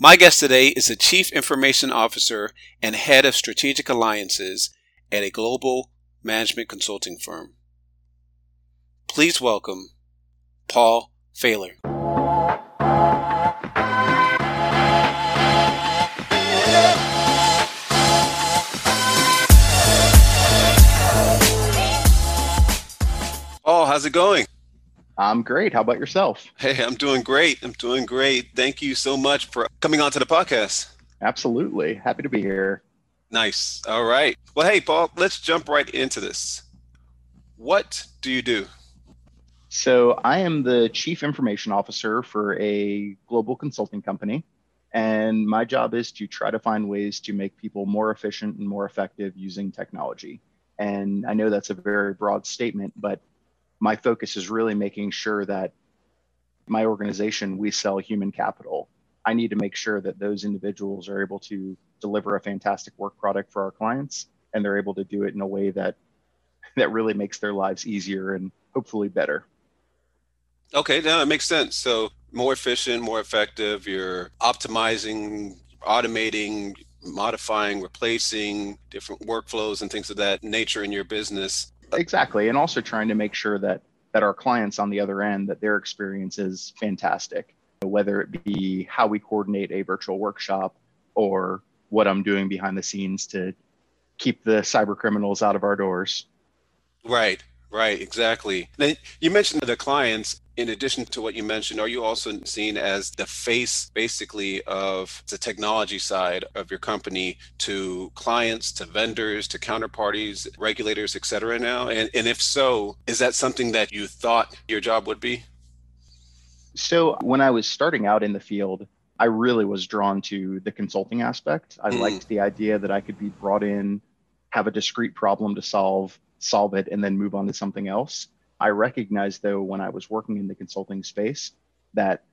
My guest today is the Chief Information Officer and Head of Strategic Alliances at a global management consulting firm. Please welcome Paul Faller. Paul, how's it going? I'm great. How about yourself? Hey, I'm doing great. I'm doing great. Thank you so much for coming on to the podcast. Absolutely. Happy to be here. Nice. All right. Well, hey, Paul, let's jump right into this. What do you do? So, I am the Chief Information Officer for a global consulting company. And my job is to try to find ways to make people more efficient and more effective using technology. And I know that's a very broad statement, but my focus is really making sure that my organization, we sell human capital. I need to make sure that those individuals are able to deliver a fantastic work product for our clients and they're able to do it in a way that that really makes their lives easier and hopefully better. Okay, now it makes sense. So more efficient, more effective, you're optimizing, automating, modifying, replacing different workflows and things of that nature in your business exactly and also trying to make sure that that our clients on the other end that their experience is fantastic. Whether it be how we coordinate a virtual workshop or what i'm doing behind the scenes to keep the cyber criminals out of our doors. Right right exactly. Now, you mentioned the clients in addition to what you mentioned, are you also seen as the face basically of the technology side of your company to clients, to vendors, to counterparties, regulators, et cetera now? And, and if so, is that something that you thought your job would be? So when I was starting out in the field, I really was drawn to the consulting aspect. I mm. liked the idea that I could be brought in, have a discrete problem to solve, solve it, and then move on to something else. I recognized, though, when I was working in the consulting space, that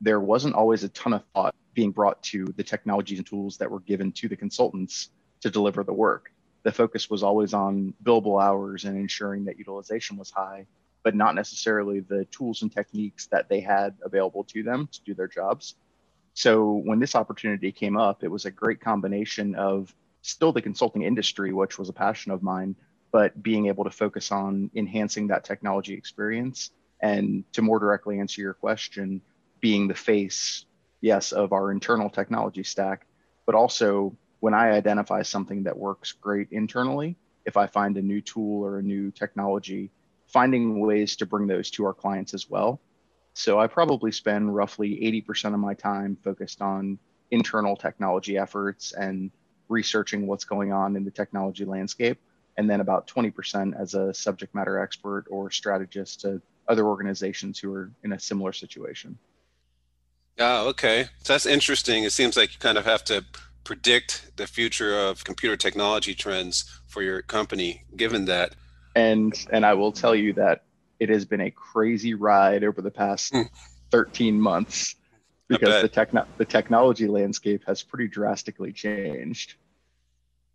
there wasn't always a ton of thought being brought to the technologies and tools that were given to the consultants to deliver the work. The focus was always on billable hours and ensuring that utilization was high, but not necessarily the tools and techniques that they had available to them to do their jobs. So when this opportunity came up, it was a great combination of still the consulting industry, which was a passion of mine, but being able to focus on enhancing that technology experience and to more directly answer your question being the face yes of our internal technology stack but also when i identify something that works great internally if i find a new tool or a new technology finding ways to bring those to our clients as well. So i probably spend roughly 80% of my time focused on internal technology efforts and researching what's going on in the technology landscape and then about 20% as a subject matter expert or strategist to other organizations who are in a similar situation. Oh, okay. So that's interesting. It seems like you kind of have to predict the future of computer technology trends for your company, given that. And and I will tell you that it has been a crazy ride over the past mm. 13 months because the techno- the technology landscape has pretty drastically changed.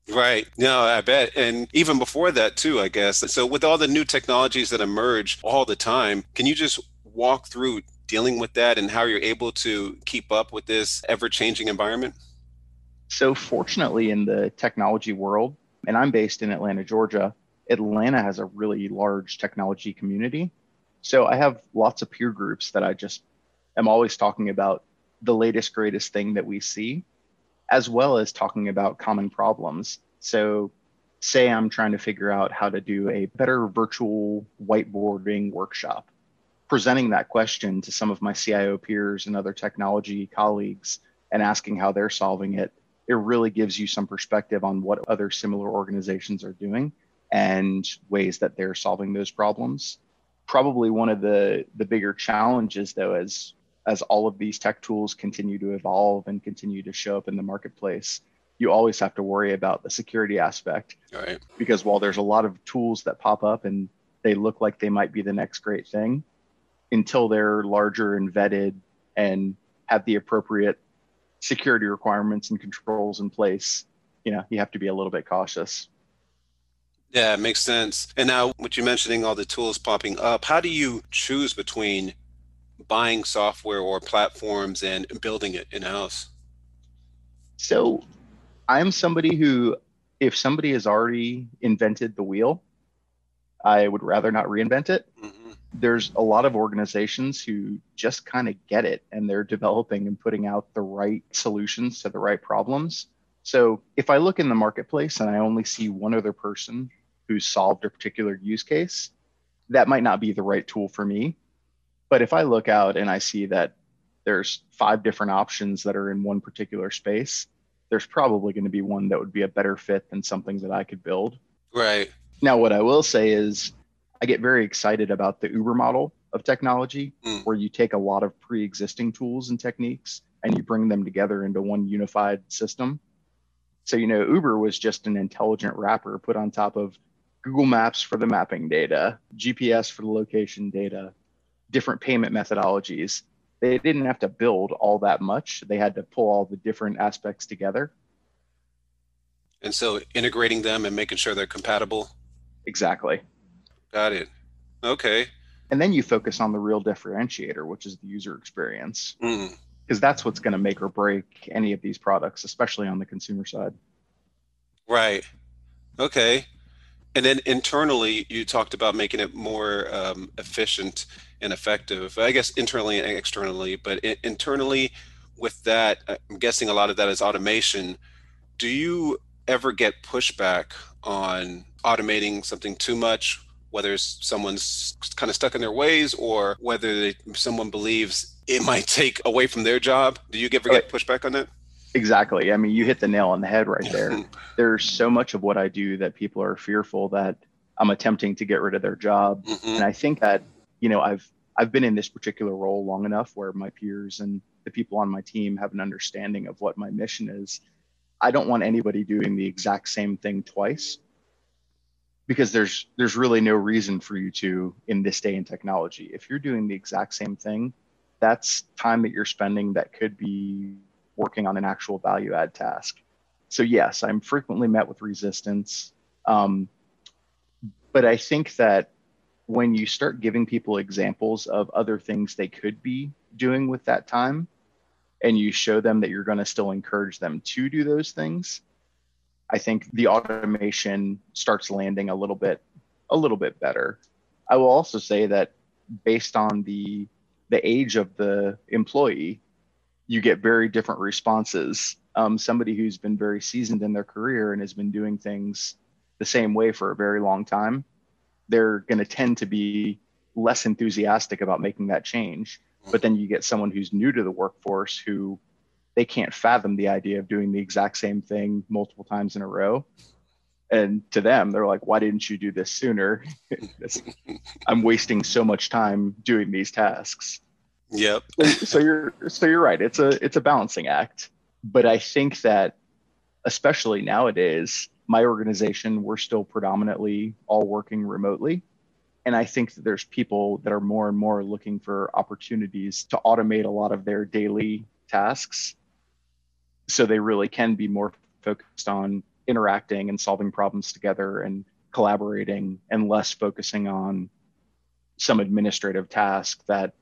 Right. No, I bet. And even before that, too, I guess. So, with all the new technologies that emerge all the time, can you just walk through dealing with that and how you're able to keep up with this ever changing environment? So, fortunately, in the technology world, and I'm based in Atlanta, Georgia, Atlanta has a really large technology community. So, I have lots of peer groups that I just am always talking about the latest, greatest thing that we see as well as talking about common problems. So, say I'm trying to figure out how to do a better virtual whiteboarding workshop, presenting that question to some of my CIO peers and other technology colleagues and asking how they're solving it, it really gives you some perspective on what other similar organizations are doing and ways that they're solving those problems. Probably one of the the bigger challenges though is as all of these tech tools continue to evolve and continue to show up in the marketplace, you always have to worry about the security aspect. Right. Because while there's a lot of tools that pop up and they look like they might be the next great thing, until they're larger and vetted and have the appropriate security requirements and controls in place, you know, you have to be a little bit cautious. Yeah, it makes sense. And now, with you're mentioning all the tools popping up, how do you choose between buying software or platforms and building it in house? So I'm somebody who, if somebody has already invented the wheel, I would rather not reinvent it. Mm-hmm. There's a lot of organizations who just kind of get it and they're developing and putting out the right solutions to the right problems. So if I look in the marketplace and I only see one other person who's solved a particular use case, that might not be the right tool for me. But if I look out and I see that there's five different options that are in one particular space, there's probably going to be one that would be a better fit than something that I could build. Right. Now, what I will say is, I get very excited about the Uber model of technology, mm. where you take a lot of pre existing tools and techniques and you bring them together into one unified system. So, you know, Uber was just an intelligent wrapper put on top of Google Maps for the mapping data, GPS for the location data, different payment methodologies they didn't have to build all that much. They had to pull all the different aspects together. And so integrating them and making sure they're compatible. Exactly. Got it. Okay. And then you focus on the real differentiator, which is the user experience. Because mm. that's what's going to make or break any of these products, especially on the consumer side. Right. Okay. And then internally, you talked about making it more um, efficient and effective. I guess internally and externally, but internally, with that, I'm guessing a lot of that is automation. Do you ever get pushback on automating something too much, whether someone's kind of stuck in their ways or whether they, someone believes it might take away from their job? Do you ever get pushback on that? Exactly. I mean, you hit the nail on the head right there. There's so much of what I do that people are fearful that I'm attempting to get rid of their job. Mm-hmm. And I think that, you know, I've I've been in this particular role long enough where my peers and the people on my team have an understanding of what my mission is. I don't want anybody doing the exact same thing twice because there's there's really no reason for you to in this day in technology. If you're doing the exact same thing, that's time that you're spending that could be working on an actual value add task. So yes, I'm frequently met with resistance. Um, but I think that when you start giving people examples of other things they could be doing with that time, and you show them that you're going to still encourage them to do those things, I think the automation starts landing a little bit, a little bit better. I will also say that based on the the age of the employee, you get very different responses. Um, somebody who's been very seasoned in their career and has been doing things the same way for a very long time, they're going to tend to be less enthusiastic about making that change. But then you get someone who's new to the workforce who they can't fathom the idea of doing the exact same thing multiple times in a row. And to them, they're like, why didn't you do this sooner? I'm wasting so much time doing these tasks. Yep. so you're so you're right. It's a it's a balancing act. But I think that especially nowadays, my organization, we're still predominantly all working remotely. And I think that there's people that are more and more looking for opportunities to automate a lot of their daily tasks. So they really can be more focused on interacting and solving problems together and collaborating and less focusing on some administrative task that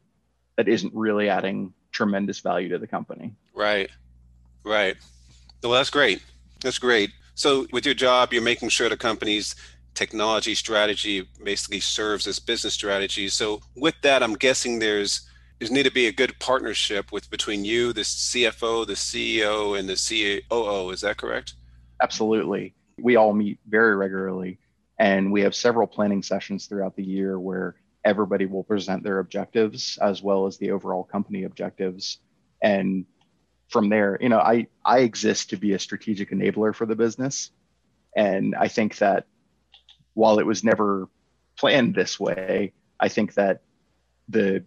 that isn't really adding tremendous value to the company. Right. Right. Well, that's great. That's great. So, with your job, you're making sure the company's technology strategy basically serves as business strategy. So, with that, I'm guessing there's there's need to be a good partnership with between you, the CFO, the CEO, and the COO. Is that correct? Absolutely. We all meet very regularly, and we have several planning sessions throughout the year where everybody will present their objectives as well as the overall company objectives. And from there you know i i exist to be a strategic enabler for the business. And i think that while it was never planned this way i think that the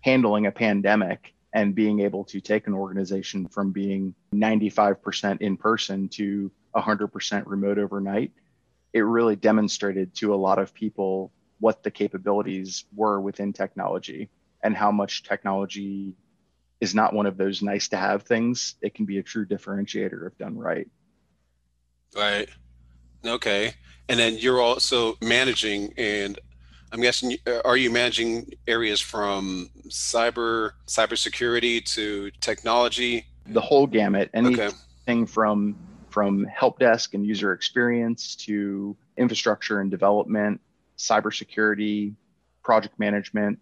handling a pandemic and being able to take an organization from being 95% in person to 100% remote overnight it really demonstrated to a lot of people what the capabilities were within technology and how much technology is not one of those nice to have things. It can be a true differentiator if done right. Right. Okay. And then you're also managing, and I'm guessing, uh, are you managing areas from cyber, cybersecurity to technology? The whole gamut. Any, okay. from from help desk and user experience to infrastructure and development, cybersecurity, project management,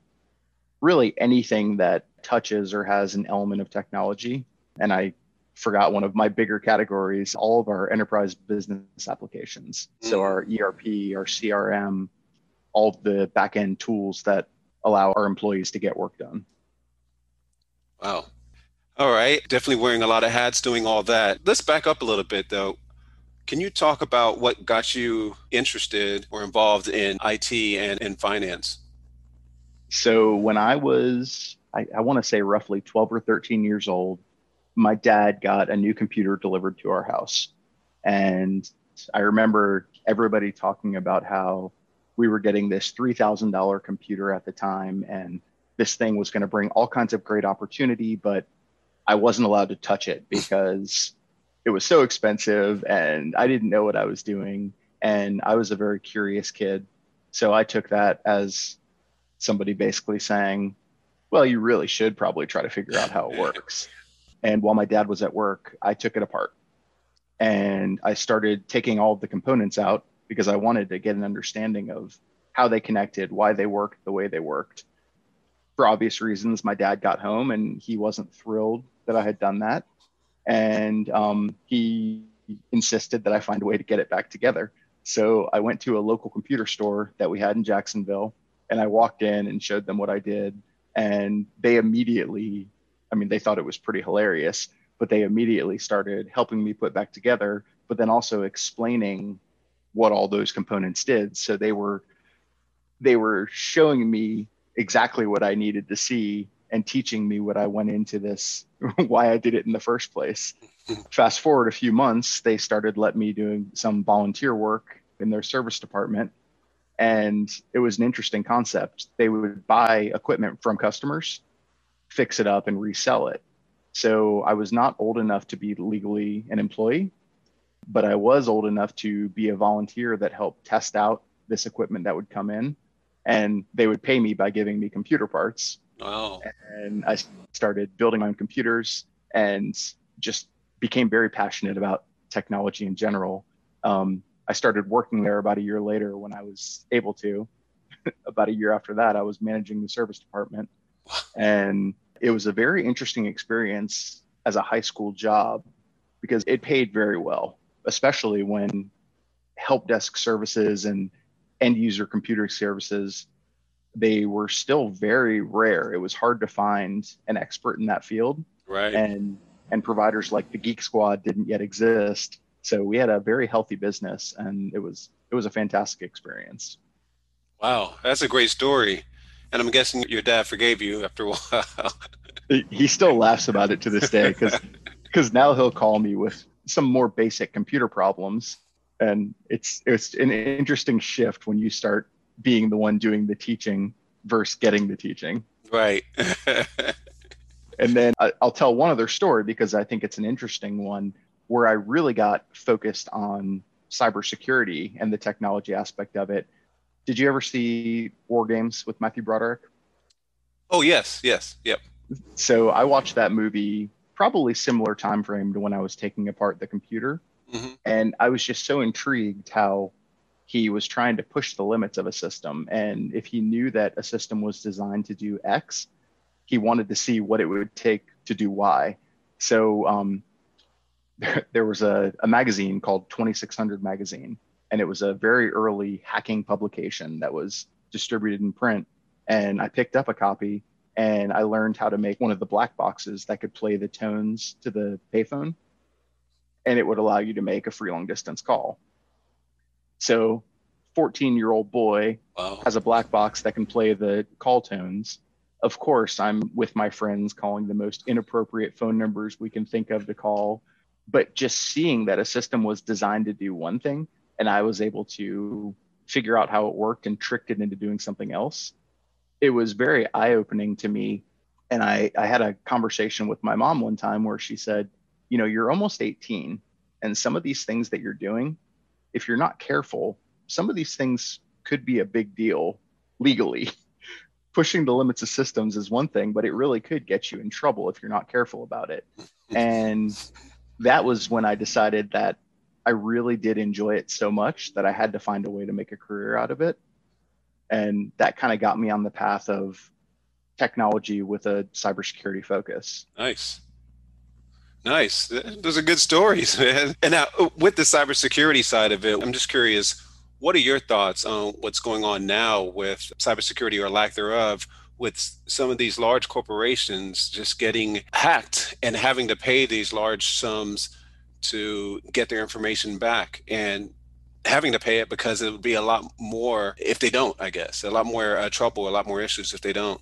really anything that touches or has an element of technology. And I forgot one of my bigger categories, all of our enterprise business applications. Mm. So our ERP, our CRM, all of the backend tools that allow our employees to get work done. Wow. All right. Definitely wearing a lot of hats doing all that. Let's back up a little bit though. Can you talk about what got you interested or involved in IT and in finance? So when I was, I, I want to say roughly 12 or 13 years old, my dad got a new computer delivered to our house. And I remember everybody talking about how we were getting this $3,000 computer at the time. And this thing was going to bring all kinds of great opportunity, but I wasn't allowed to touch it because it was so expensive and I didn't know what I was doing. And I was a very curious kid. So I took that as somebody basically saying, well, you really should probably try to figure out how it works. And while my dad was at work, I took it apart and I started taking all the components out because I wanted to get an understanding of how they connected, why they worked the way they worked. For obvious reasons, my dad got home and he wasn't thrilled that I had done that. And um, he insisted that I find a way to get it back together. So I went to a local computer store that we had in Jacksonville and I walked in and showed them what I did. And they immediately, I mean, they thought it was pretty hilarious, but they immediately started helping me put back together, but then also explaining what all those components did. So they were they were showing me exactly what I needed to see and teaching me what I went into this, why I did it in the first place. Fast forward a few months, they started letting me doing some volunteer work in their service department and it was an interesting concept. They would buy equipment from customers, fix it up, and resell it. So I was not old enough to be legally an employee, but I was old enough to be a volunteer that helped test out this equipment that would come in. And they would pay me by giving me computer parts. Wow. And I started building my own computers and just became very passionate about technology in general. Um, I started working there about a year later when I was able to. about a year after that, I was managing the service department. And it was a very interesting experience as a high school job because it paid very well, especially when help desk services and end user computer services they were still very rare. It was hard to find an expert in that field. Right. And and providers like the geek squad didn't yet exist. So we had a very healthy business and it was it was a fantastic experience. Wow. That's a great story. And i'm guessing your dad forgave you after a while. He still laughs about it to this day because because now he'll call me with some more basic computer problems. And it's it's an interesting shift when you start being the one doing the teaching versus getting the teaching right and then i'll tell one other story because i think it's an interesting one where I really got focused on cybersecurity and the technology aspect of it. Did you ever see War Games with Matthew Broderick? Oh yes, yes, yep. So I watched that movie probably similar time frame to when I was taking apart the computer, mm-hmm. and I was just so intrigued how he was trying to push the limits of a system. And if he knew that a system was designed to do X, he wanted to see what it would take to do Y. So um, there, was a, a magazine called 2600 Magazine, and it was a very early hacking publication that was distributed in print. And I picked up a copy and I learned how to make one of the black boxes that could play the tones to the payphone. And it would allow you to make a free long distance call. So, 14 year old boy wow. has a black box that can play the call tones. Of course, I'm with my friends calling the most inappropriate phone numbers we can think of to call but just seeing that a system was designed to do one thing and I was able to figure out how it worked and tricked it into doing something else, it was very eye opening to me. And I, I had a conversation with my mom one time where she said, You know, you're almost 18, and some of these things that you're doing, if you're not careful, some of these things could be a big deal legally. Pushing the limits of systems is one thing, but it really could get you in trouble if you're not careful about it. And that was when I decided that I really did enjoy it so much that I had to find a way to make a career out of it. And that kind of got me on the path of technology with a cybersecurity focus. Nice. Nice. Those are good stories, man. And now, with the cybersecurity side of it, I'm just curious what are your thoughts on what's going on now with cybersecurity or lack thereof with some of these large corporations just getting hacked and having to pay these large sums to get their information back and having to pay it because it would be a lot more if they don't, I guess, a lot more uh, trouble, a lot more issues if they don't.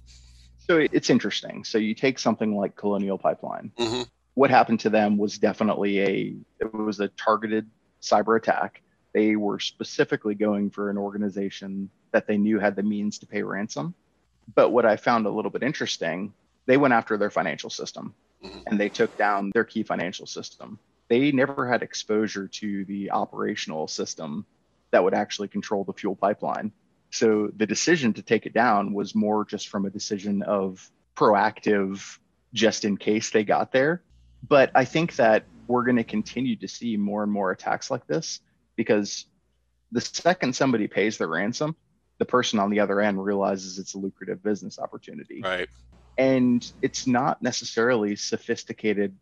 So it's interesting. So you take something like Colonial Pipeline. Mm-hmm. What happened to them was definitely a it was a targeted cyber attack they were specifically going for an organization that they knew had the means to pay ransom. But what I found a little bit interesting, they went after their financial system mm-hmm. and they took down their key financial system. They never had exposure to the operational system that would actually control the fuel pipeline. So the decision to take it down was more just from a decision of proactive, just in case they got there. But I think that we're going to continue to see more and more attacks like this because the second somebody pays the ransom, the person on the other end realizes it's a lucrative business opportunity. Right. And it's not necessarily sophisticated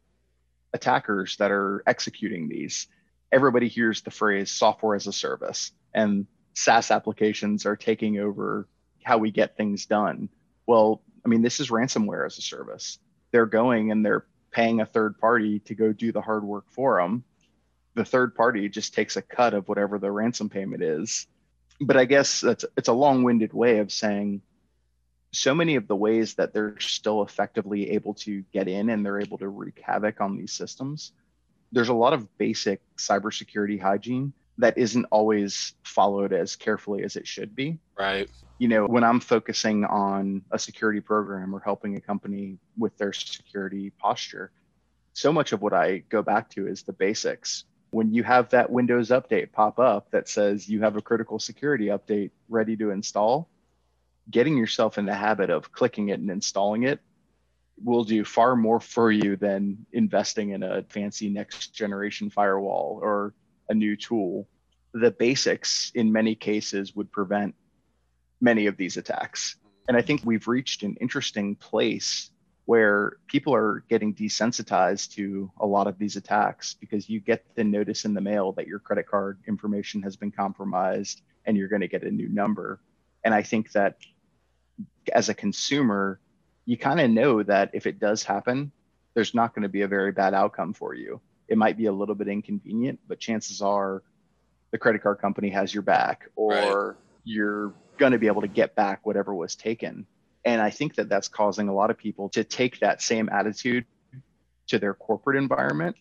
attackers that are executing these. Everybody hears the phrase software as a service, and SaaS applications are taking over how we get things done. Well, I mean, this is ransomware as a service. They're going and they're paying a third party to go do the hard work for them the third party just takes a cut of whatever the ransom payment is. But I guess that's it's a long-winded way of saying so many of the ways that they're still effectively able to get in and they're able to wreak havoc on these systems. There's a lot of basic cybersecurity hygiene that isn't always followed as carefully as it should be. Right. You know, when I'm focusing on a security program or helping a company with their security posture, so much of what I go back to is the basics when you have that Windows update pop up that says you have a critical security update ready to install, getting yourself in the habit of clicking it and installing it will do far more for you than investing in a fancy next generation firewall or a new tool. The basics, in many cases, would prevent many of these attacks. And I think we've reached an interesting place where people are getting desensitized to a lot of these attacks because you get the notice in the mail that your credit card information has been compromised and you're going to get a new number. And I think that as a consumer, you kind of know that if it does happen, there's not going to be a very bad outcome for you. It might be a little bit inconvenient, but chances are the credit card company has your back or right. you're going to be able to get back whatever was taken and I think that that's causing a lot of people to take that same attitude to their corporate environment.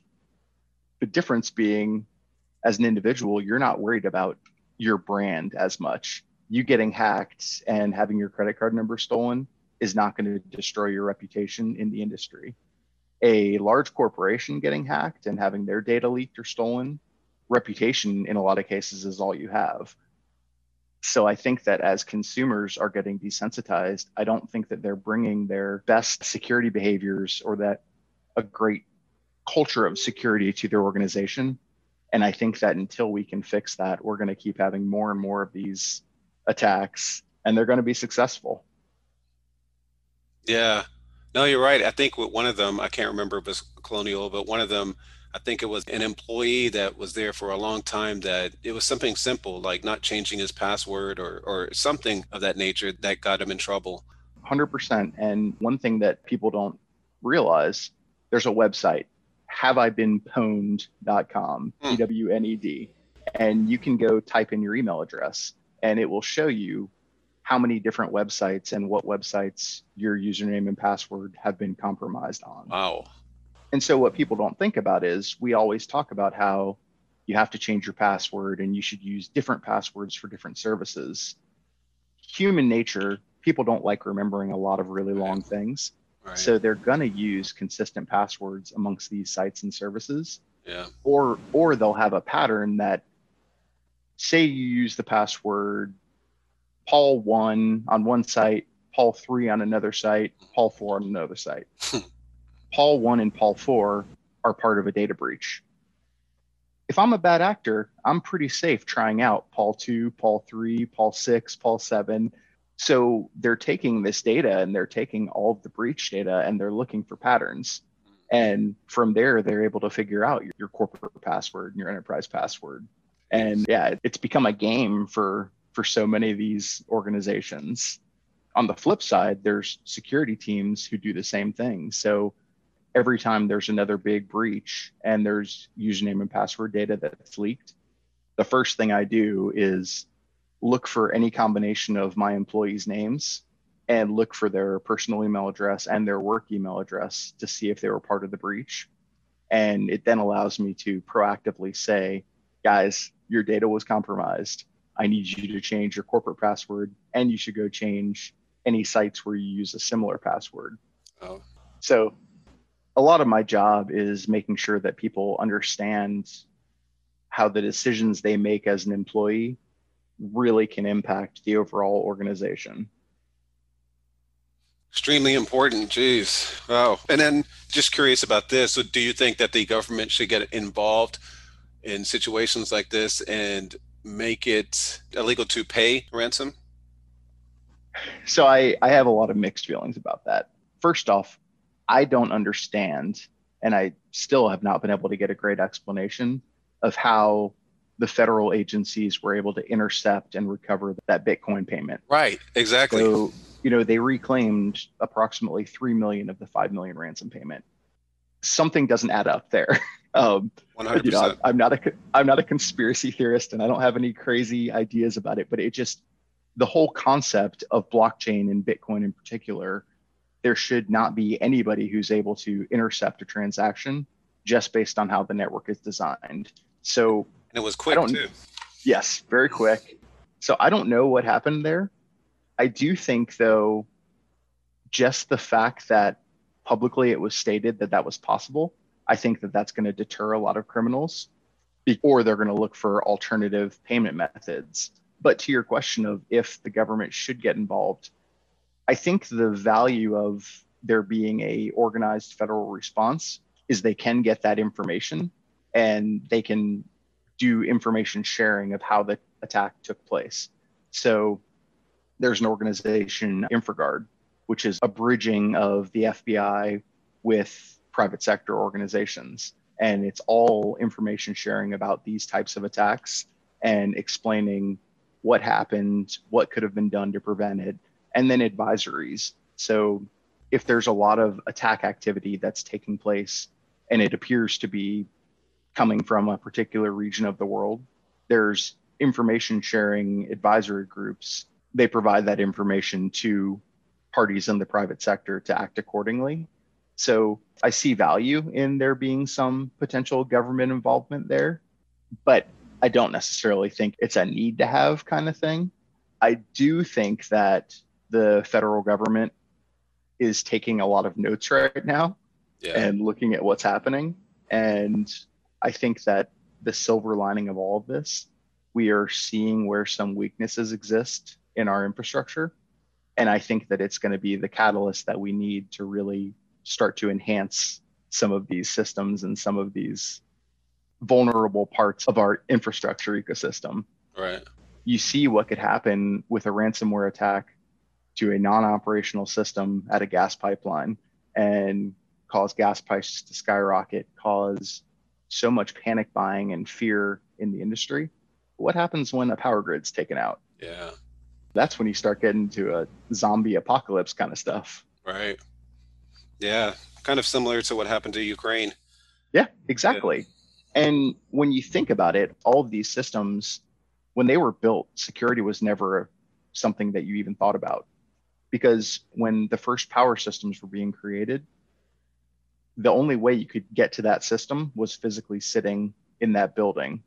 The difference being, as an individual, you're not worried about your brand as much. You getting hacked and having your credit card number stolen is not going to destroy your reputation in the industry. A large corporation getting hacked and having their data leaked or stolen, reputation in a lot of cases is all you have so I think that as consumers are getting desensitized, I don't think that they're bringing their best security behaviors or that a great culture of security to their organization. And I think that until we can fix that, we're going to keep having more and more of these attacks and they're going to be successful. Yeah. No, you're right. I think with one of them, I can't remember if it was Colonial, but one of them I think it was an employee that was there for a long time that it was something simple, like not changing his password or, or something of that nature that got him in trouble. 100%. And one thing that people don't realize there's a website, haveibeenpwned.com, hmm. P-W-N-E-D. And you can go type in your email address and it will show you how many different websites and what websites your username and password have been compromised on. Wow. And so what people don't think about is we always talk about how you have to change your password and you should use different passwords for different services. Human nature, people don't like remembering a lot of really long things. Right. So they're going to use consistent passwords amongst these sites and services. Yeah. Or or they'll have a pattern that say you use the password Paul 1 on one site, Paul 3 on another site, Paul 4 on another site. Paul 1 and Paul 4 are part of a data breach. If I'm a bad actor, I'm pretty safe trying out Paul 2, Paul 3, Paul 6, Paul 7. So they're taking this data and they're taking all of the breach data and they're looking for patterns. And from there, they're able to figure out your, your corporate password and your enterprise password. And yeah, it's become a game for for so many of these organizations. On the flip side, there's security teams who do the same thing. So every time there's another big breach and there's username and password data that's leaked, the first thing I do is look for any combination of my employees' names and look for their personal email address and their work email address to see if they were part of the breach. And it then allows me to proactively say, guys, your data was compromised. I need you to change your corporate password and you should go change any sites where you use a similar password. Oh. So a lot of my job is making sure that people understand how the decisions they make as an employee really can impact the overall organization. Extremely important. Geez wow. And then just curious about this. So do you think that the government should get involved in situations like this and make it illegal to pay ransom? So i i have a lot of mixed feelings about that. First off i don't understand and i still have not been able to get a great explanation of how the federal agencies were able to intercept and recover that bitcoin payment right exactly so you know, they reclaimed approximately 3 million of the 5 million ransom payment. Something doesn't add up there. um, 100%. You know, I'm not a, I'm not a conspiracy theorist and I don't have any crazy ideas about it, but it just, the whole concept of blockchain and Bitcoin in particular, there should not be anybody who's able to intercept a transaction just based on how the network is designed. So and it was quick too. Yes, very quick. So I don't know what happened there. I do think, though, just the fact that publicly it was stated that that was possible, I think that that's going to deter a lot of criminals, or they're going to look for alternative payment methods. But to your question of if the government should get involved, I think the value of there being a organized federal response is they can get that information and they can do information sharing of how the attack took place. So there's an organization, InfraGard, which is a bridging of the FBI with private sector organizations. And it's all information sharing about these types of attacks and explaining what happened, what could have been done to prevent it, and then advisories. So if there's a lot of attack activity that's taking place and it appears to be coming from a particular region of the world, there's information sharing advisory groups they provide that information to parties in the private sector to act accordingly. So I see value in there being some potential government involvement there, but I don't necessarily think it's a need to have kind of thing. I do think that the federal government is taking a lot of notes right now yeah. and looking at what's happening. And I think that the silver lining of all of this, we are seeing where some weaknesses exist in our infrastructure. And I think that it's going to be the catalyst that we need to really start to enhance some of these systems and some of these vulnerable parts of our infrastructure ecosystem. Right. You see what could happen with a ransomware attack to a non operational system at a gas pipeline and cause gas prices to skyrocket, cause so much panic buying and fear in the industry. What happens when a power grid's taken out? Yeah that's when you start getting to a zombie apocalypse kind of stuff. Right. Yeah. Kind of similar to what happened to Ukraine. Yeah, exactly. Yeah. And when you think about it, all of these systems, when they were built, security was never something that you even thought about. Because when the first power systems were being created, the only way you could get to that system was physically sitting in that building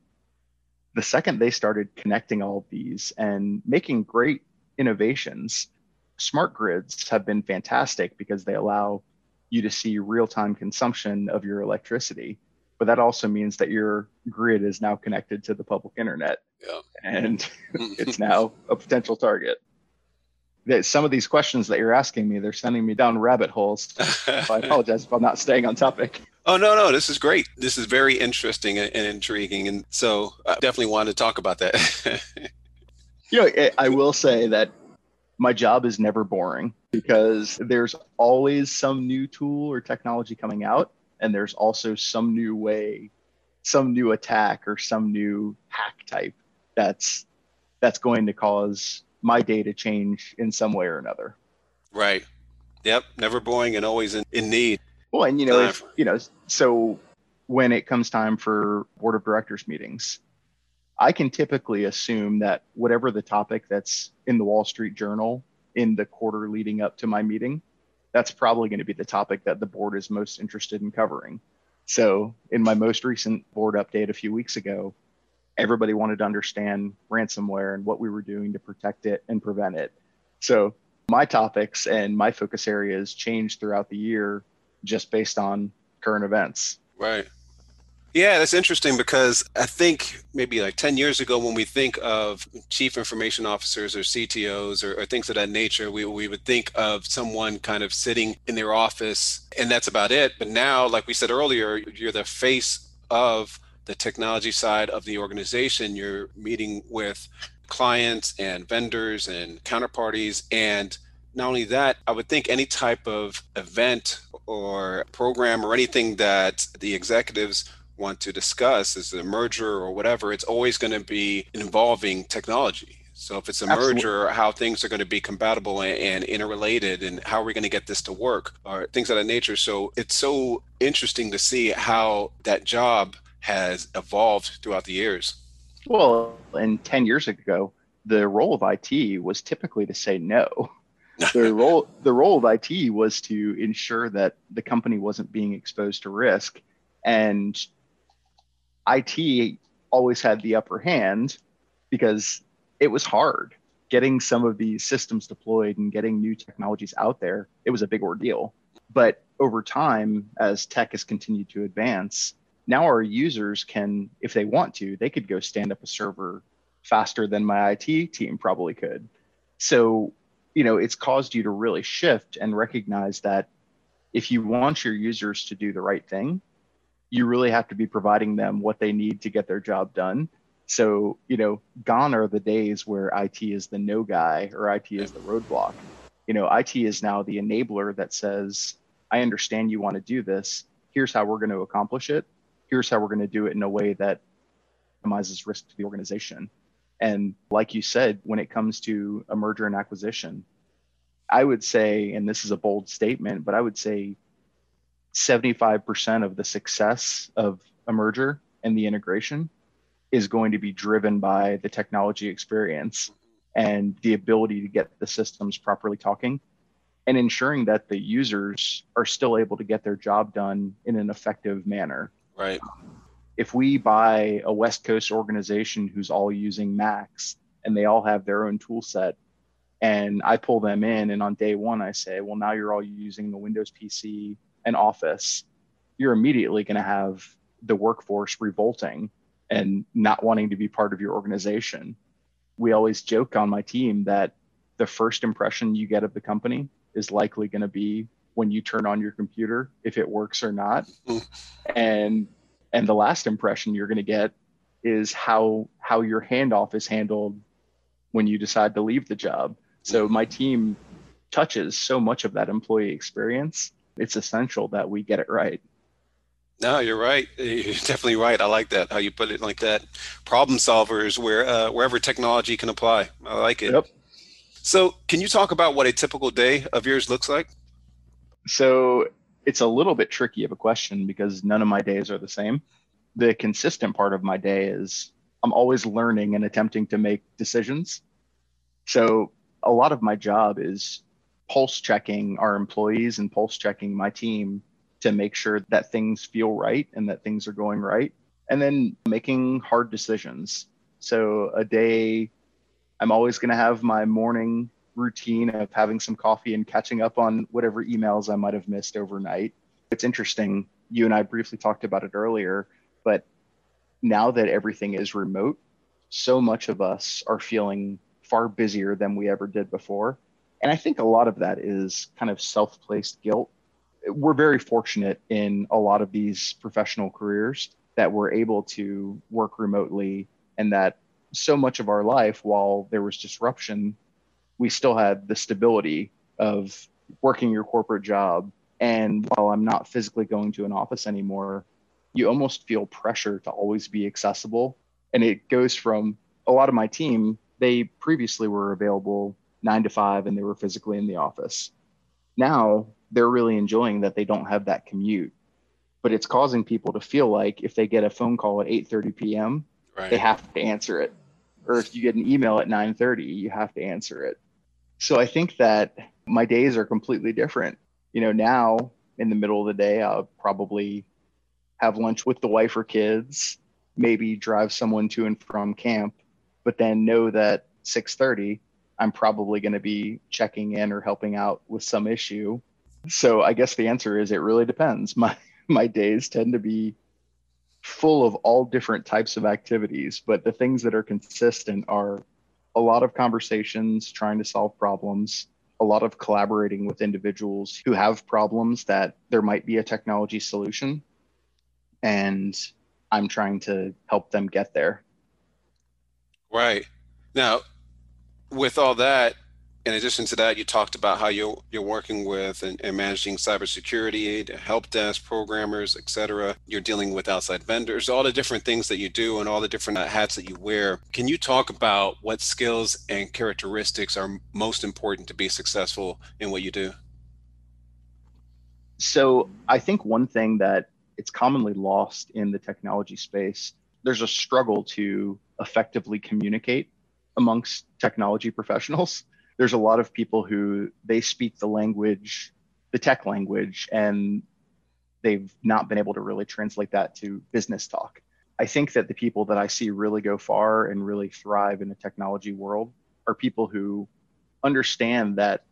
the second they started connecting all of these and making great innovations, smart grids have been fantastic because they allow you to see real time consumption of your electricity. But that also means that your grid is now connected to the public internet. Yeah. And it's now a potential target. That some of these questions that you're asking me, they're sending me down rabbit holes. so I apologize if I'm not staying on topic. Oh no, no, this is great. This is very interesting and, and intriguing, and so I definitely wanted to talk about that. you know, I will say that my job is never boring because there's always some new tool or technology coming out, and there's also some new way, some new attack or some new hack type that's that's going to cause my day to change in some way or another. Right. Yep. Never boring and always in, in need. Well, and you know, if, you know, so when it comes time for board of directors meetings, I can typically assume that whatever the topic that's in the Wall Street Journal in the quarter leading up to my meeting, that's probably going to be the topic that the board is most interested in covering. So, in my most recent board update a few weeks ago, everybody wanted to understand ransomware and what we were doing to protect it and prevent it. So, my topics and my focus areas changed throughout the year just based on current events. Right. Yeah, that's interesting because I think maybe like 10 years ago, when we think of chief information officers or CTOs or, or, things of that nature, we, we would think of someone kind of sitting in their office and that's about it. But now, like we said earlier, you're the face of the technology side of the organization. You're meeting with clients and vendors and counterparties. And not only that, I would think any type of event or program or anything that the executives want to discuss as a merger or whatever, it's always going to be involving technology. So if it's a Absolutely. merger, how things are going to be compatible and, and interrelated, and how are we going to get this to work, or things of that nature. So it's so interesting to see how that job has evolved throughout the years. Well, and 10 years ago, the role of IT was typically to say no. the role the role of IT was to ensure that the company wasn't being exposed to risk and IT always had the upper hand because it was hard getting some of these systems deployed and getting new technologies out there. It was a big ordeal. But over time, as tech has continued to advance, now our users can, if they want to, they could go stand up a server faster than my IT team probably could. So, you know, it's caused you to really shift and recognize that if you want your users to do the right thing, you really have to be providing them what they need to get their job done. So, you know, gone are the days where IT is the no guy or IT is the roadblock. You know, IT is now the enabler that says, I understand you want to do this. Here's how we're going to accomplish it. Here's how we're going to do it in a way that minimizes risk to the organization. And like you said, when it comes to a merger and acquisition, I would say, and this is a bold statement, but I would say 75% of the success of a merger and the integration is going to be driven by the technology experience and the ability to get the systems properly talking and ensuring that the users are still able to get their job done in an effective manner. Right. If we buy a West Coast organization who's all using Macs and they all have their own tool set, and I pull them in, and on day one, I say, well, now you're all using the Windows PC and office, you're immediately going to have the workforce revolting and not wanting to be part of your organization. We always joke on my team that the first impression you get of the company is likely going to be when you turn on your computer if it works or not. and and the last impression you're going to get is how how your handoff is handled when you decide to leave the job. So my team touches so much of that employee experience it's essential that we get it right. No, you're right. You're definitely right. I like that how you put it like that. Problem solvers where uh, wherever technology can apply. I like it. Yep. So, can you talk about what a typical day of yours looks like? So, it's a little bit tricky of a question because none of my days are the same. The consistent part of my day is I'm always learning and attempting to make decisions. So, a lot of my job is pulse checking our employees and pulse checking my team to make sure that things feel right and that things are going right. And then making hard decisions. So, a day, I'm always going to have my morning routine of having some coffee and catching up on whatever emails I might have missed overnight. It's interesting. You and I briefly talked about it earlier, but now that everything is remote, so much of us are feeling far busier than we ever did before. And I think a lot of that is kind of self placed guilt. we're very fortunate in a lot of these professional careers that we're able to work remotely and that so much of our life while there was disruption we still had the stability of working your corporate job and while i'm not physically going to an office anymore you almost feel pressure to always be accessible and it goes from a lot of my team they previously were available 9 to 5 and they were physically in the office now they're really enjoying that they don't have that commute but it's causing people to feel like if they get a phone call at 8:30 p.m. Right. they have to answer it or if you get an email at 9:30 you have to answer it so i think that my days are completely different you know now in the middle of the day i'll probably have lunch with the wife or kids maybe drive someone to and from camp but then know that 6:30 I'm probably going to be checking in or helping out with some issue. So I guess the answer is it really depends. My my days tend to be full of all different types of activities, but the things that are consistent are a lot of conversations trying to solve problems, a lot of collaborating with individuals who have problems that there might be a technology solution and I'm trying to help them get there. Right. Now, with all that, in addition to that, you talked about how you're you're working with and, and, managing cybersecurity, help desk programmers, et cetera. You're dealing with outside vendors, all the different things that you do, and all the different uh, hats that you wear. Can you talk about what skills and characteristics are most important to be successful in what you do? So I think one thing that it's commonly lost in the technology space, there's a struggle to effectively communicate amongst technology professionals. There's a lot of people who they speak the language, the tech language, and they've not been able to really translate that to business talk. I think that the people that I see really go far and really thrive in the technology world are people who understand that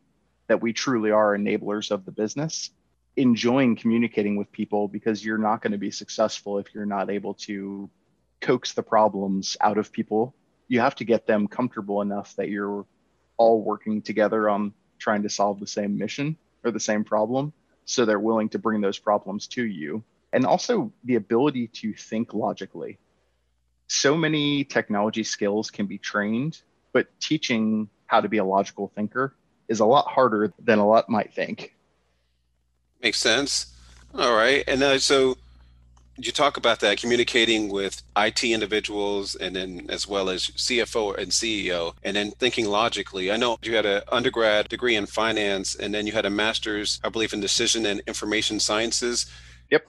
that we truly are enablers of the business enjoying communicating with people because you're not going to be successful if you're not able to coax the problems out of people you have to get them comfortable enough that you're all working together on trying to solve the same mission or the same problem. So they're willing to bring those problems to you. And also the ability to think logically. So many technology skills can be trained but teaching how to be a logical thinker is a lot harder than a lot might think. Makes sense. All right. And uh, so you talk about that communicating with IT individuals and then as well as CFO and CEO and then thinking logically. I know you had an undergrad degree in finance and then you had a master's, I believe, in decision and information sciences. Yep.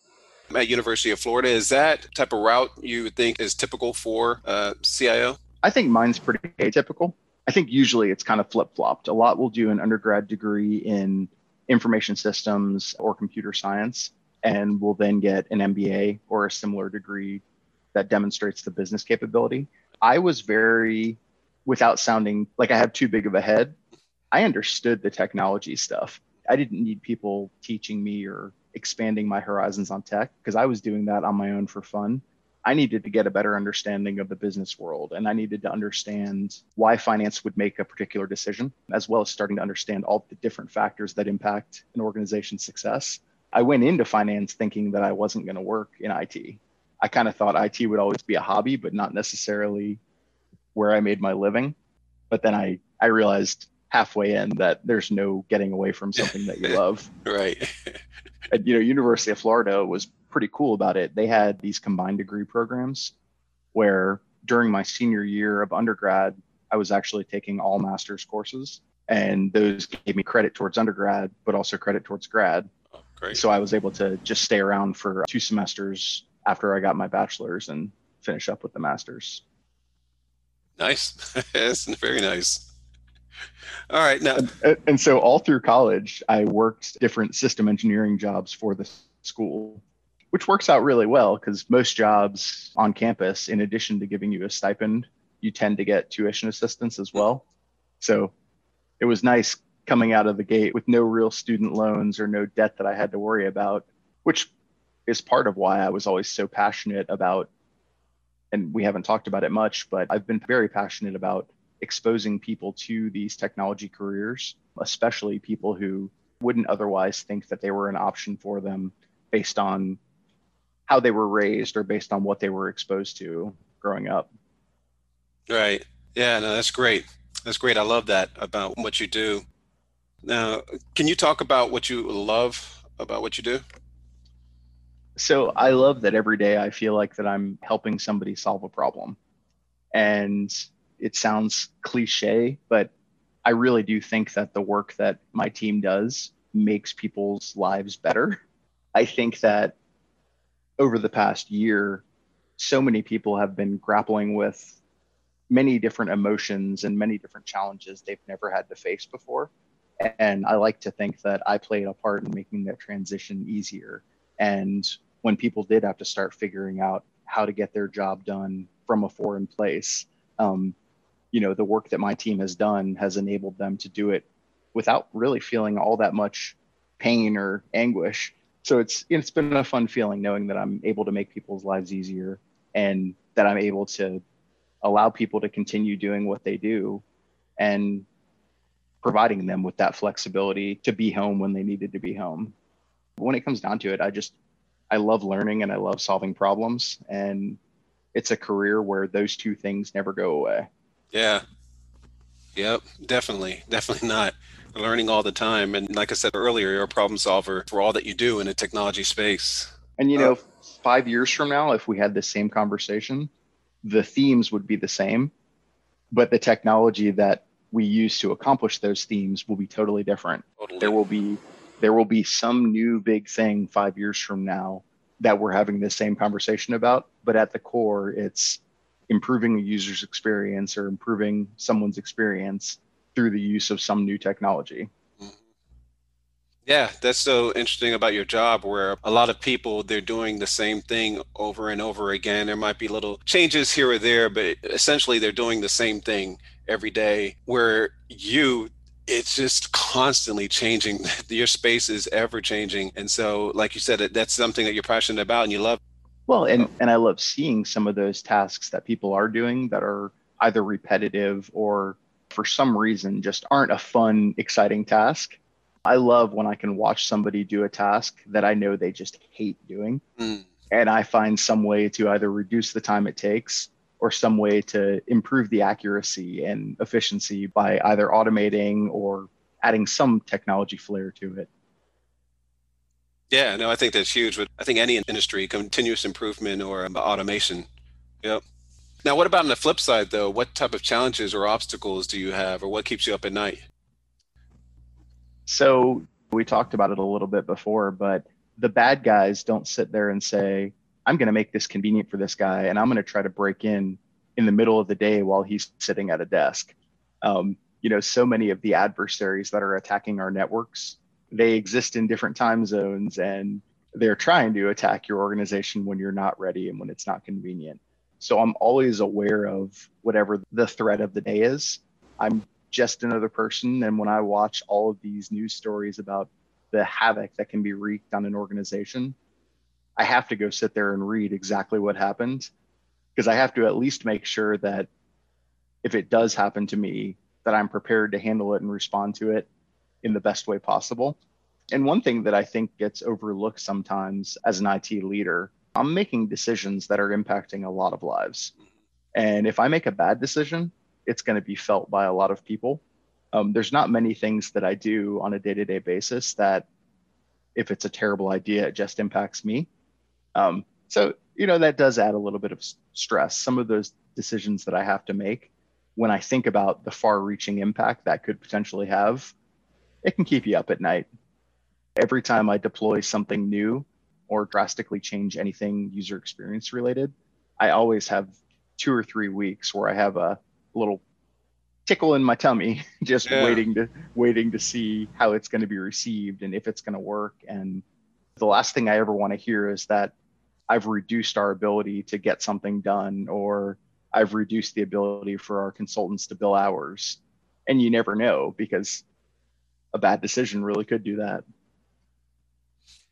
At University of Florida, is that type of route you would think is typical for uh, CIO? I think mine's pretty atypical. I think usually it's kind of flip flopped. A lot will do an undergrad degree in information systems or computer science and will then get an MBA or a similar degree that demonstrates the business capability. I was very, without sounding like I have too big of a head, I understood the technology stuff. I didn't need people teaching me or expanding my horizons on tech because I was doing that on my own for fun. I needed to get a better understanding of the business world and I needed to understand why finance would make a particular decision, as well as starting to understand all the different factors that impact an organization's success. I went into finance thinking that I wasn't going to work in IT. I kind of thought IT would always be a hobby, but not necessarily where I made my living. But then I, I realized halfway in that there's no getting away from something that you love. right. At, you know, University of Florida was pretty cool about it. They had these combined degree programs where during my senior year of undergrad, I was actually taking all master's courses. And those gave me credit towards undergrad, but also credit towards grad. Great. So I was able to just stay around for two semesters after I got my bachelor's and finish up with the master's. Nice. That's very nice. All right. Now, and, and, so all through college, I worked different system engineering jobs for the school, which works out really well because most jobs on campus, in addition to giving you a stipend, you tend to get tuition assistance as hmm. well. So it was nice coming out of the gate with no real student loans or no debt that I had to worry about, which is part of why I was always so passionate about, and we haven't talked about it much, but I've been very passionate about exposing people to these technology careers, especially people who wouldn't otherwise think that they were an option for them based on how they were raised or based on what they were exposed to growing up. Right. Yeah, no, that's great. That's great. I love that about what you do. Now, can you talk about what you love about what you do? So, I love that every day I feel like that I'm helping somebody solve a problem. And it sounds cliche, but I really do think that the work that my team does makes people's lives better. I think that over the past year, so many people have been grappling with many different emotions and many different challenges they've never had to face before. And I like to think that I played a part in making that transition easier. And when people did have to start figuring out how to get their job done from a foreign place, um, you know, the work that my team has done has enabled them to do it without really feeling all that much pain or anguish so it's it's been a fun feeling knowing that I'm able to make people's lives easier and that I'm able to allow people to continue doing what they do and providing them with that flexibility to be home when they needed to be home. When it comes down to it, I just I love learning and I love solving problems and it's a career where those two things never go away. Yeah. Yep, definitely. Definitely not learning all the time. And like I said earlier, you're a problem solver for all that you do in a technology space. And you know, uh, five years from now, if we had the same conversation, the themes would be the same, but the technology that we use to accomplish those themes will be totally different. Totally. There will be there will be some new big thing five years from now that we're having the same conversation about, but at the core, it's improving a user's experience or improving someone's experience through the use of some new technology. Yeah, that's so interesting about your job where a lot of people they're doing the same thing over and over again. There might be little changes here or there, but essentially they're doing the same thing every day where you it's just constantly changing. Your space is ever changing. And so like you said that's something that you're passionate about and you love. Well, and and I love seeing some of those tasks that people are doing that are either repetitive or for some reason just aren't a fun, exciting task. I love when I can watch somebody do a task that I know they just hate doing. Mm. And I find some way to either reduce the time it takes or some way to improve the accuracy and efficiency by either automating or adding some technology flair to it. Yeah, no, I think that's huge. But I think any industry, continuous improvement or automation. Yep. Now, what about on the flip side, though? What type of challenges or obstacles do you have, or what keeps you up at night? So, we talked about it a little bit before, but the bad guys don't sit there and say, I'm going to make this convenient for this guy, and I'm going to try to break in in the middle of the day while he's sitting at a desk. Um, you know, so many of the adversaries that are attacking our networks, they exist in different time zones and they're trying to attack your organization when you're not ready and when it's not convenient. So I'm always aware of whatever the threat of the day is. I'm just another person. And when I watch all of these news stories about the havoc that can be wreaked on an organization, I have to go sit there and read exactly what happened because I have to at least make sure that if it does happen to me, that I'm prepared to handle it and respond to it in the best way possible. And one thing that I think gets overlooked sometimes as an IT leader I'm making decisions that are impacting a lot of lives. And if I make a bad decision, it's going to be felt by a lot of people. Um, there's not many things that I do on a day to day basis that, if it's a terrible idea, it just impacts me. Um, so, you know, that does add a little bit of stress. Some of those decisions that I have to make when I think about the far reaching impact that could potentially have, it can keep you up at night. Every time I deploy something new, or drastically change anything user experience related, I always have two or three weeks where I have a little tickle in my tummy, just yeah. waiting to waiting to see how it's going to be received and if it's going to work. And the last thing I ever want to hear is that I've reduced our ability to get something done or I've reduced the ability for our consultants to bill hours. And you never know because a bad decision really could do that.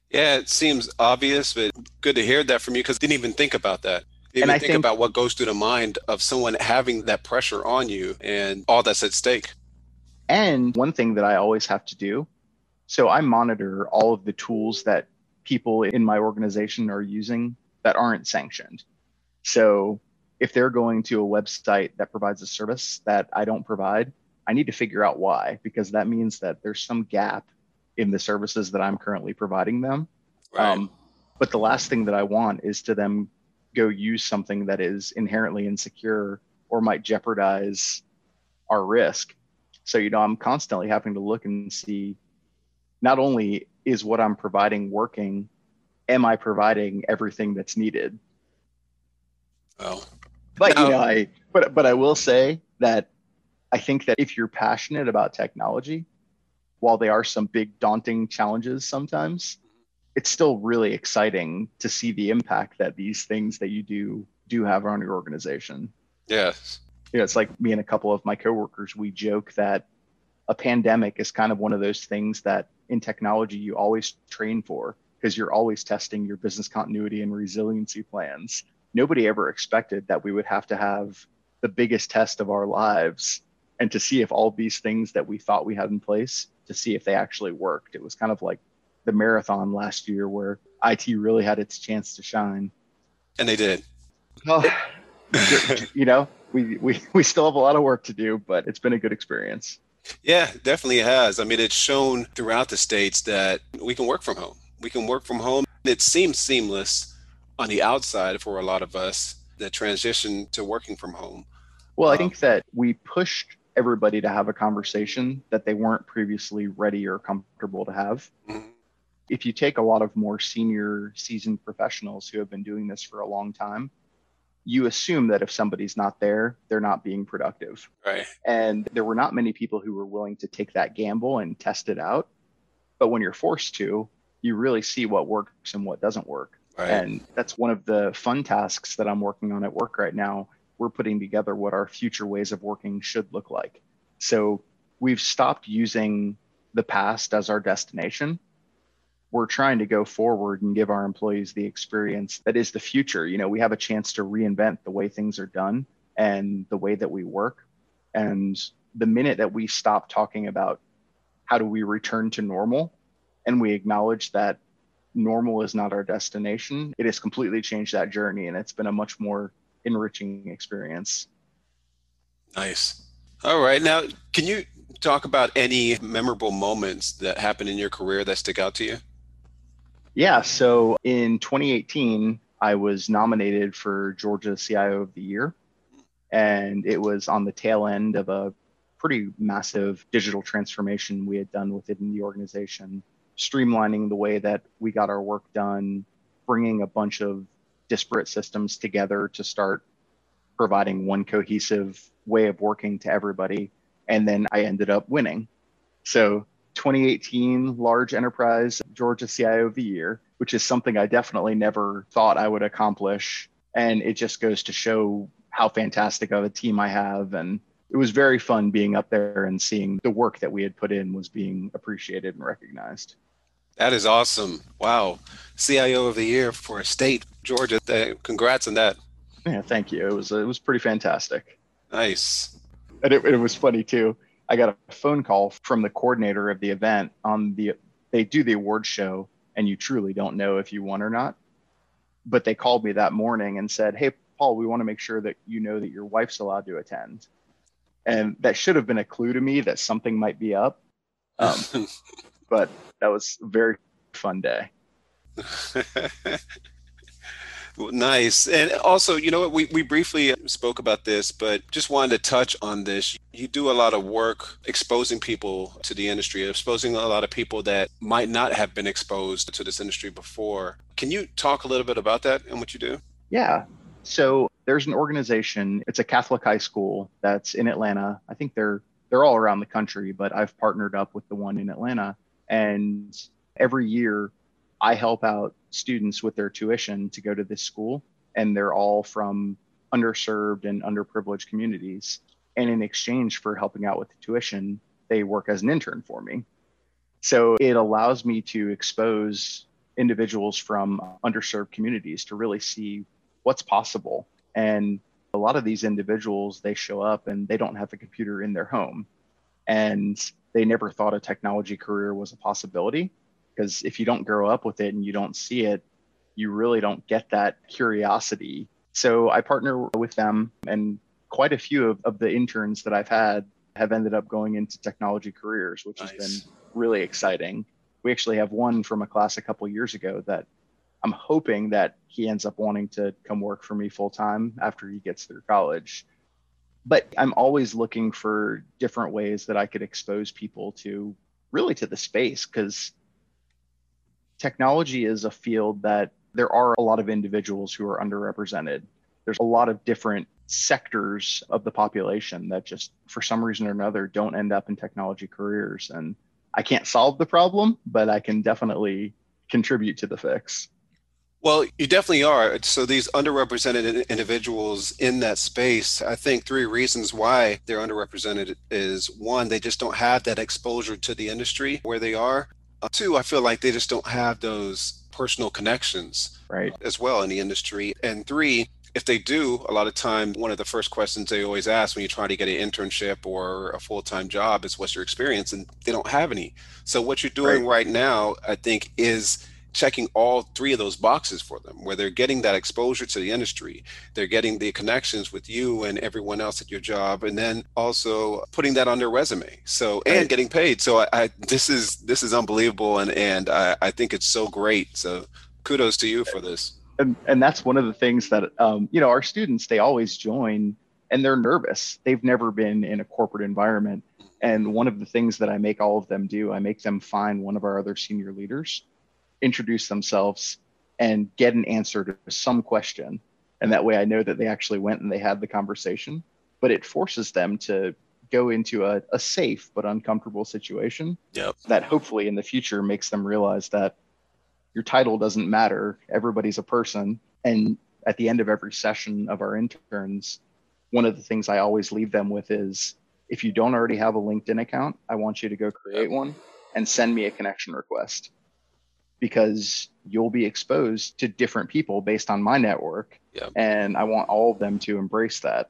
Yeah, it seems obvious, but good to hear that from you because didn't even think about that. Didn't and even I think, think about what goes through the mind of someone having that pressure on you and all that's at stake. And one thing that I always have to do So I monitor all of the tools that people in my organization are using that aren't sanctioned. So if they're going to a website that provides a service that I don't provide, I need to figure out why, because that means that there's some gap in the services that I'm currently providing them. Right. Um, but the last thing that I want is to them go use something that is inherently insecure or might jeopardize our risk. So, you know, I'm constantly having to look and see not only is what I'm providing working, am I providing everything that's needed? Oh. But you know, I but but I will say that I think that if you're passionate about technology, while there are some big daunting challenges sometimes, it's still really exciting to see the impact that these things that you do do have on your organization. Yes. You know, it's like me and a couple of my coworkers, we joke that a pandemic is kind of one of those things that in technology you always train for because you're always testing your business continuity and resiliency plans. Nobody ever expected that we would have to have the biggest test of our lives and to see if all these things that we thought we had in place to see if they actually worked. It was kind of like the marathon last year where IT really had its chance to shine. And they did. You know, we, we, we still have a lot of work to do, but it's been a good experience. Yeah, definitely has. I mean, it's shown throughout the states that we can work from home. We can work from home. It seems seamless on the outside for a lot of us, the transition to working from home. Well, I um, think that we pushed everybody to have a conversation that they weren't previously ready or comfortable to have. Mm-hmm if you take a lot of more senior seasoned professionals who have been doing this for a long time, you assume that if somebody's not there, they're not being productive. Right. And there were not many people who were willing to take that gamble and test it out. But when you're forced to, you really see what works and what doesn't work. Right. And that's one of the fun tasks that I'm working on at work right now. We're putting together what our future ways of working should look like. So we've stopped using the past as our destination we're trying to go forward and give our employees the experience that is the future. You know, we have a chance to reinvent the way things are done and the way that we work. And the minute that we stop talking about how do we return to normal and we acknowledge that normal is not our destination, it has completely changed that journey and it's been a much more enriching experience. Nice. All right. Now, can you talk about any memorable moments that happened in your career that stick out to you? Yeah. So in 2018, I was nominated for Georgia CIO of the Year. And it was on the tail end of a pretty massive digital transformation we had done within the organization, streamlining the way that we got our work done, bringing a bunch of disparate systems together to start providing one cohesive way of working to everybody. And then I ended up winning. So 2018 Large Enterprise Georgia CIO of the Year, which is something I definitely never thought I would accomplish. And it just goes to show how fantastic of a team I have. And it was very fun being up there and seeing the work that we had put in was being appreciated and recognized. That is awesome. Wow. CIO of the year for a state, Georgia. Uh, congrats on that. Yeah, thank you. It was it was pretty fantastic. Nice. And it, it was funny too I got a phone call from the coordinator of the event on the they do the award show and you truly don't know if you won or not. But they called me that morning and said, "Hey Paul, we want to make sure that you know that your wife's allowed to attend." And that should have been a clue to me that something might be up. Um, but that was a very fun day. Nice. And also, you know what, we, we briefly spoke about this, but just wanted to touch on this. You do a lot of work exposing people to the industry, exposing a lot of people that might not have been exposed to this industry before. Can you talk a little bit about that and what you do? Yeah. So there's an organization, it's a Catholic high school that's in Atlanta. I think they're they're all around the country, but I've partnered up with the one in Atlanta. And every year I help out students with their tuition to go to this school, and they're all from underserved and underprivileged communities. And in exchange for helping out with the tuition, they work as an intern for me. So it allows me to expose individuals from underserved communities to really see what's possible. And a lot of these individuals, they show up and they don't have a computer in their home. and they never thought a technology career was a possibility because if you don't grow up with it and you don't see it, you really don't get that curiosity. So I partner with them, and quite a few of, of the interns that I've had have ended up going into technology careers, which nice. has been really exciting. We actually have one from a class a couple years ago that I'm hoping that he ends up wanting to come work for me full time after he gets through college. But I'm always looking for different ways that I could expose people to really to the space because technology is a field that there are a lot of individuals who are underrepresented. There's a lot of different sectors of the population that just, for some reason or another, don't end up in technology careers. And I can't solve the problem, but I can definitely contribute to the fix. Well, you definitely are. So these underrepresented individuals in that space, I think three reasons why they're underrepresented is one, they just don't have that exposure to the industry where they are. Uh, two, I feel like they just don't have those personal connections right as well in the industry. And three, if they do, a lot of time, one of the first questions they always ask when you try to get an internship or a full time job is, "What's your experience?" And they don't have any. So what you're doing right, right now, I think, is checking all three of those boxes for them where they're getting that exposure to the industry they're getting the connections with you and everyone else at your job and then also putting that on their resume so and right. getting paid. So I, I, this is this is unbelievable and and I, I think it's so great. So kudos to you for this. And and that's one of the things that um, you know our students they always join and they're nervous. They've never been in a corporate environment and one of the things that i make all of them do i make them find one of our other senior leaders introduce themselves and get an answer to some question. And that way I know that they actually went and they had the conversation. But it forces them to go into a, a safe but uncomfortable situation yep. that hopefully in the future makes them realize that your title doesn't matter. Everybody's a person. And at the end of every session of our interns, one of the things I always leave them with is if you don't already have a LinkedIn account, I want you to go create one and send me a connection request because you'll be exposed to different people based on my network. Yep. And I want all of them to embrace that.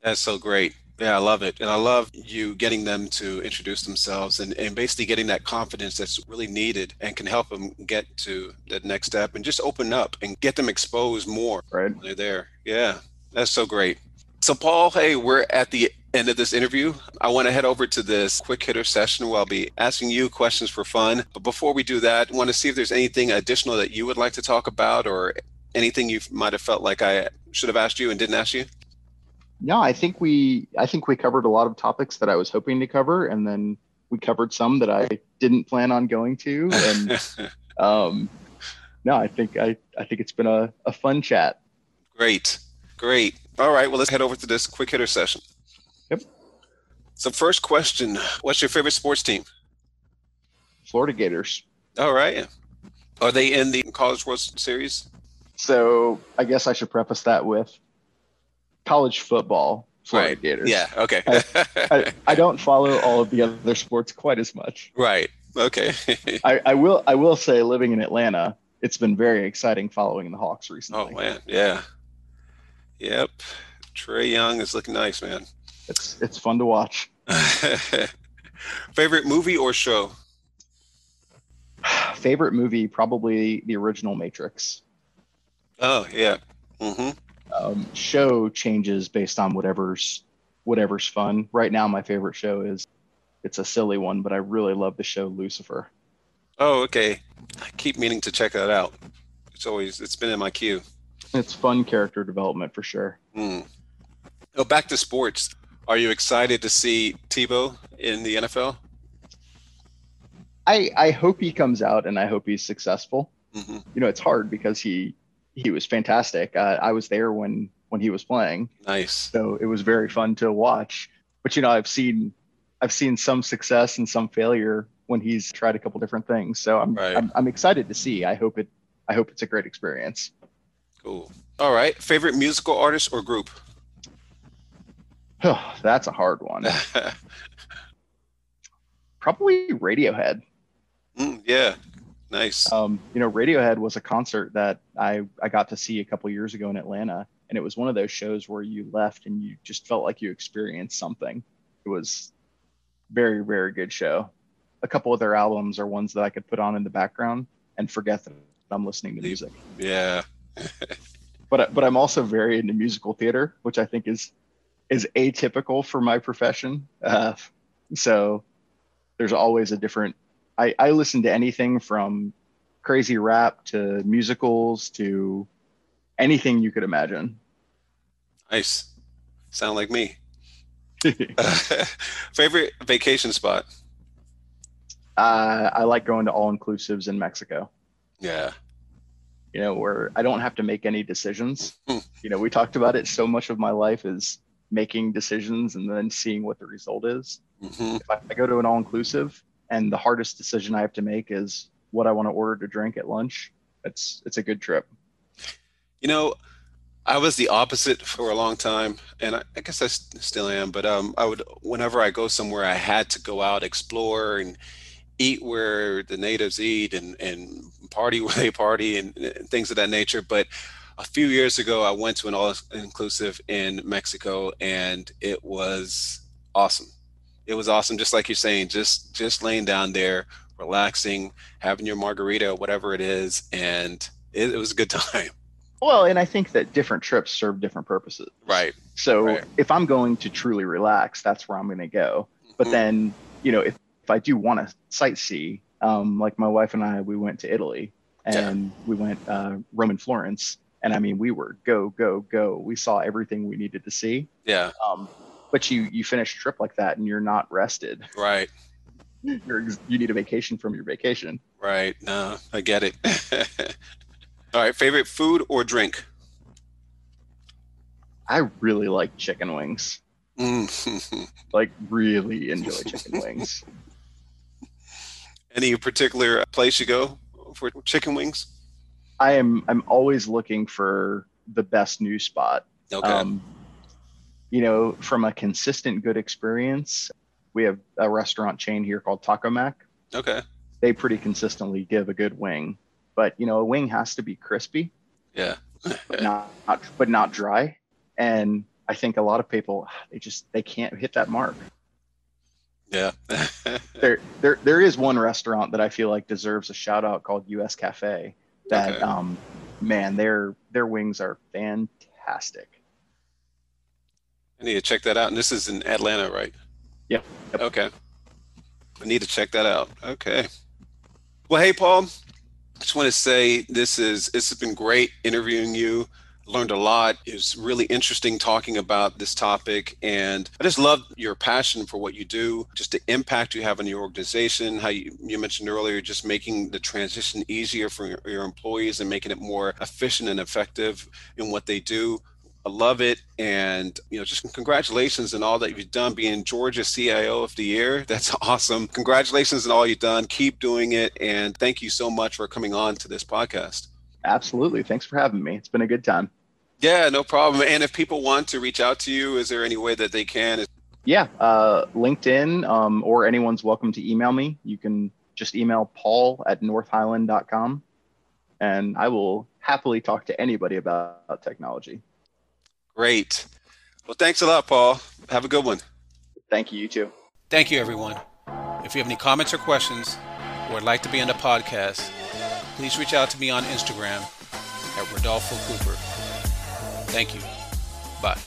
That's so great. Yeah, I love it. And I love you getting them to introduce themselves and, and basically getting that confidence that's really needed and can help them get to that next step and just open up and get them exposed more. Right. they're there. Yeah, that's so great. So, Paul, hey, we're at the end of this interview. I want to head over to this quick hitter session where I'll be asking you questions for fun. But before we do that, I want to see if there's anything additional that you would like to talk about or anything you might have felt like I should have asked you and didn't ask you. No, I think we I think we covered a lot of topics that I was hoping to cover, and then we covered some that I didn't plan on going to. And um, no, I think I I think it's been a, a fun chat. Great, great. All right, well let's head over to this quick hitter session. So, first question What's your favorite sports team? Florida Gators. All right. Are they in the College World Series? So, I guess I should preface that with college football. Florida right. Gators. Yeah. Okay. I, I, I, don't follow all of the other sports quite as much. Right. Okay. I, I will. I will say, living in Atlanta, it's been very exciting following the Hawks recently. Oh man, yeah. Yep. Trae Young is looking nice, man it's it's fun to watch. Favorite movie or show? Favorite movie, probably the original Matrix. Oh yeah. Mm-hmm. Um, show changes based on whatever's whatever's fun. Right now, my favorite show is it's a silly one, but I really love the show Lucifer. Oh, okay. I keep meaning to check that out. It's always it's been in my queue. It's fun character development for sure. Mm. Oh, back to sports. Are you excited to see Tebow in the NFL? I I hope he comes out and I hope he's successful. Mm-hmm. You know, it's hard because he he was fantastic. Uh, I was there when when he was playing. Nice. So it was very fun to watch. But you know, I've seen I've seen some success and some failure when he's tried a couple different things. So I'm, right. I'm I'm excited to see. I hope it I hope it's a great experience. Cool. All right. Favorite musical artist or group? Oh, that's a hard one. Probably Radiohead. Mm, yeah, nice. Um, you know, Radiohead was a concert that I I got to see a couple years ago in Atlanta, and it was one of those shows where you left and you just felt like you experienced something. It was very very good show. A couple of their albums are ones that I could put on in the background and forget that I'm listening to music. Yeah. but but I'm also very into musical theater, which I think is is atypical for my profession. Uh, so there's always a different. I, I listen to anything from crazy rap to musicals to anything you could imagine. Nice. Sound like me. Favorite vacation spot? Uh, I like going to all inclusives in Mexico. Yeah. You know, where I don't have to make any decisions. Hmm. You know, we talked about it. So much of my life is making decisions and then seeing what the result is. Mm-hmm. If I, I go to an all inclusive and the hardest decision I have to make is what I want to order to drink at lunch, it's it's a good trip. You know, I was the opposite for a long time, and I, I guess I st- still am. But um, I would, whenever I go somewhere, I had to go out, explore, and eat where the natives eat, and and party where they party, and, and things of that nature. But a few years ago, I went to an all-inclusive in Mexico, and it was awesome. It was awesome, just like you're saying, just just laying down there, relaxing, having your margarita, whatever it is, and it, it was a good time. Well, and I think that different trips serve different purposes. Right. So right. if I'm going to truly relax, that's where I'm going to go. But mm-hmm. then, you know, if, if I do want to sightsee, um, like my wife and I, we went to Italy and yeah. we went uh, Rome and Florence. And I mean, we were go, go, go. We saw everything we needed to see. Yeah. Um, but you you finish a trip like that and you're not rested. Right. You're, you need a vacation from your vacation. Right. No, I get it. All right, favorite food or drink? I really like chicken wings. like really enjoy chicken wings. Any particular place you go for chicken wings? I am I'm always looking for the best new spot. Okay. Um, you know, from a consistent good experience, we have a restaurant chain here called Taco Mac. Okay. They pretty consistently give a good wing but you know a wing has to be crispy yeah but not, not but not dry and i think a lot of people they just they can't hit that mark yeah there there there is one restaurant that i feel like deserves a shout out called us cafe that okay. um man their their wings are fantastic. I need to check that out. And this is in atlanta right? Yep, yep. okay. I need to check that out. Okay. Well hey paul I just want to say this is this has been great interviewing you. Learned a lot. It was really interesting talking about this topic, and I just love your passion for what you do, just the impact you have on your organization. How you, you mentioned earlier, just making the transition easier for your, your employees and making it more efficient and effective in what they do. I love it. And, you know, just congratulations on all that you've done being Georgia CIO of the year. That's awesome. Congratulations on all you've done. Keep doing it. And thank you so much for coming on to this podcast. Absolutely. Thanks for having me. It's been a good time. Yeah, no problem. And if people want to reach out to you, is there any way that they can? Yeah, uh, LinkedIn um, or anyone's welcome to email me. You can just email paul at northhighland.com and I will happily talk to anybody about technology. Great. Well, thanks a lot, Paul. Have a good one. Thank you. You too. Thank you, everyone. If you have any comments or questions or would like to be on the podcast, please reach out to me on Instagram at Rodolfo Cooper. Thank you. Bye.